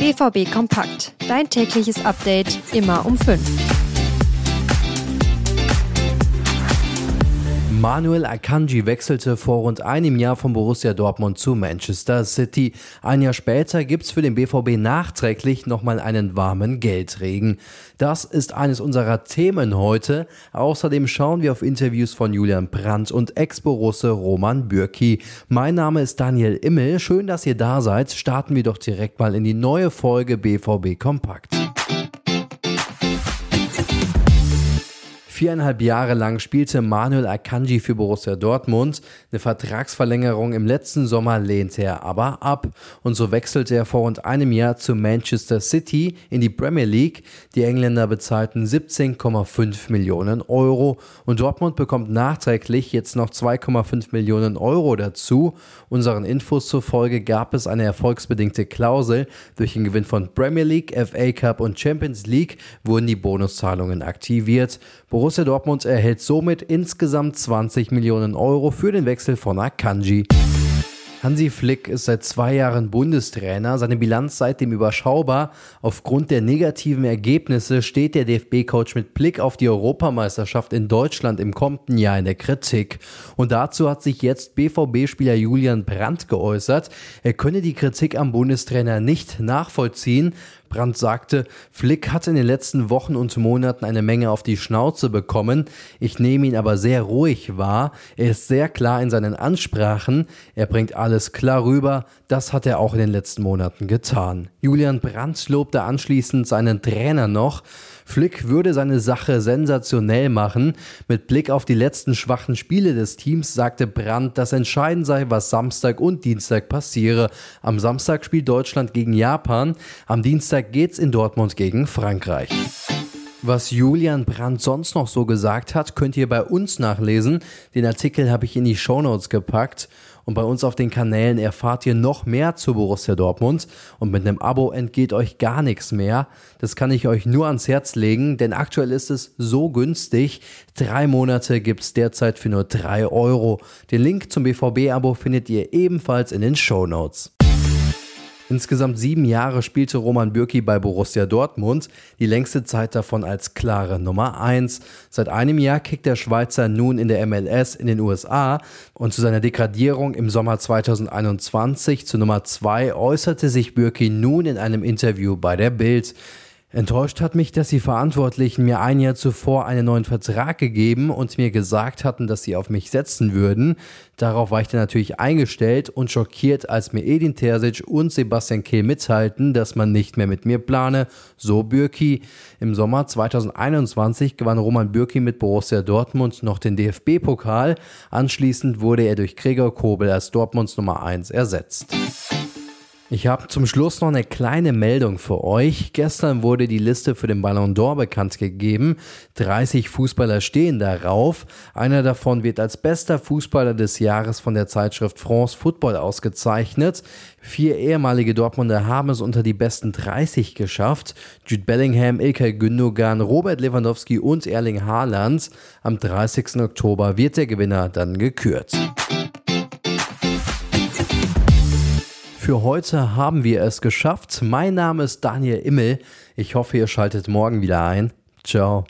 BVB Kompakt. Dein tägliches Update immer um 5. Manuel Akanji wechselte vor rund einem Jahr von Borussia Dortmund zu Manchester City. Ein Jahr später gibt's für den BVB nachträglich nochmal einen warmen Geldregen. Das ist eines unserer Themen heute. Außerdem schauen wir auf Interviews von Julian Brandt und Ex-Borusse Roman Bürki. Mein Name ist Daniel Immel. Schön, dass ihr da seid. Starten wir doch direkt mal in die neue Folge BVB Kompakt. Viereinhalb Jahre lang spielte Manuel Akanji für Borussia Dortmund. Eine Vertragsverlängerung im letzten Sommer lehnte er aber ab. Und so wechselte er vor rund einem Jahr zu Manchester City in die Premier League. Die Engländer bezahlten 17,5 Millionen Euro. Und Dortmund bekommt nachträglich jetzt noch 2,5 Millionen Euro dazu. Unseren Infos zufolge gab es eine erfolgsbedingte Klausel. Durch den Gewinn von Premier League, FA Cup und Champions League wurden die Bonuszahlungen aktiviert. Borussia Borussia Dortmund erhält somit insgesamt 20 Millionen Euro für den Wechsel von Akanji. Hansi Flick ist seit zwei Jahren Bundestrainer, seine Bilanz seitdem überschaubar. Aufgrund der negativen Ergebnisse steht der DFB-Coach mit Blick auf die Europameisterschaft in Deutschland im kommenden Jahr in der Kritik. Und dazu hat sich jetzt BVB-Spieler Julian Brandt geäußert. Er könne die Kritik am Bundestrainer nicht nachvollziehen. Brandt sagte, Flick hat in den letzten Wochen und Monaten eine Menge auf die Schnauze bekommen. Ich nehme ihn aber sehr ruhig wahr. Er ist sehr klar in seinen Ansprachen. Er bringt alles klar rüber. Das hat er auch in den letzten Monaten getan. Julian Brandt lobte anschließend seinen Trainer noch. Flick würde seine Sache sensationell machen. Mit Blick auf die letzten schwachen Spiele des Teams sagte Brandt, dass entscheidend sei, was Samstag und Dienstag passiere. Am Samstag spielt Deutschland gegen Japan, am Dienstag geht's in Dortmund gegen Frankreich. Was Julian Brandt sonst noch so gesagt hat, könnt ihr bei uns nachlesen. Den Artikel habe ich in die Shownotes gepackt. Und bei uns auf den Kanälen erfahrt ihr noch mehr zu Borussia Dortmund. Und mit einem Abo entgeht euch gar nichts mehr. Das kann ich euch nur ans Herz legen, denn aktuell ist es so günstig. Drei Monate gibt's derzeit für nur drei Euro. Den Link zum BVB-Abo findet ihr ebenfalls in den Shownotes. Insgesamt sieben Jahre spielte Roman Bürki bei Borussia Dortmund, die längste Zeit davon als klare Nummer eins. Seit einem Jahr kickt der Schweizer nun in der MLS in den USA und zu seiner Degradierung im Sommer 2021 zu Nummer zwei äußerte sich Bürki nun in einem Interview bei der Bild. Enttäuscht hat mich, dass die Verantwortlichen mir ein Jahr zuvor einen neuen Vertrag gegeben und mir gesagt hatten, dass sie auf mich setzen würden. Darauf war ich dann natürlich eingestellt und schockiert, als mir Edin Terzic und Sebastian Kehl mitteilten, dass man nicht mehr mit mir plane. So Bürki. Im Sommer 2021 gewann Roman Bürki mit Borussia Dortmund noch den DFB-Pokal. Anschließend wurde er durch Gregor Kobel als Dortmunds Nummer 1 ersetzt. Ich habe zum Schluss noch eine kleine Meldung für euch. Gestern wurde die Liste für den Ballon d'Or bekannt gegeben. 30 Fußballer stehen darauf. Einer davon wird als bester Fußballer des Jahres von der Zeitschrift France Football ausgezeichnet. Vier ehemalige Dortmunder haben es unter die besten 30 geschafft. Jude Bellingham, Ilkay Gündogan, Robert Lewandowski und Erling Haaland. Am 30. Oktober wird der Gewinner dann gekürt. Für heute haben wir es geschafft. Mein Name ist Daniel Immel. Ich hoffe, ihr schaltet morgen wieder ein. Ciao.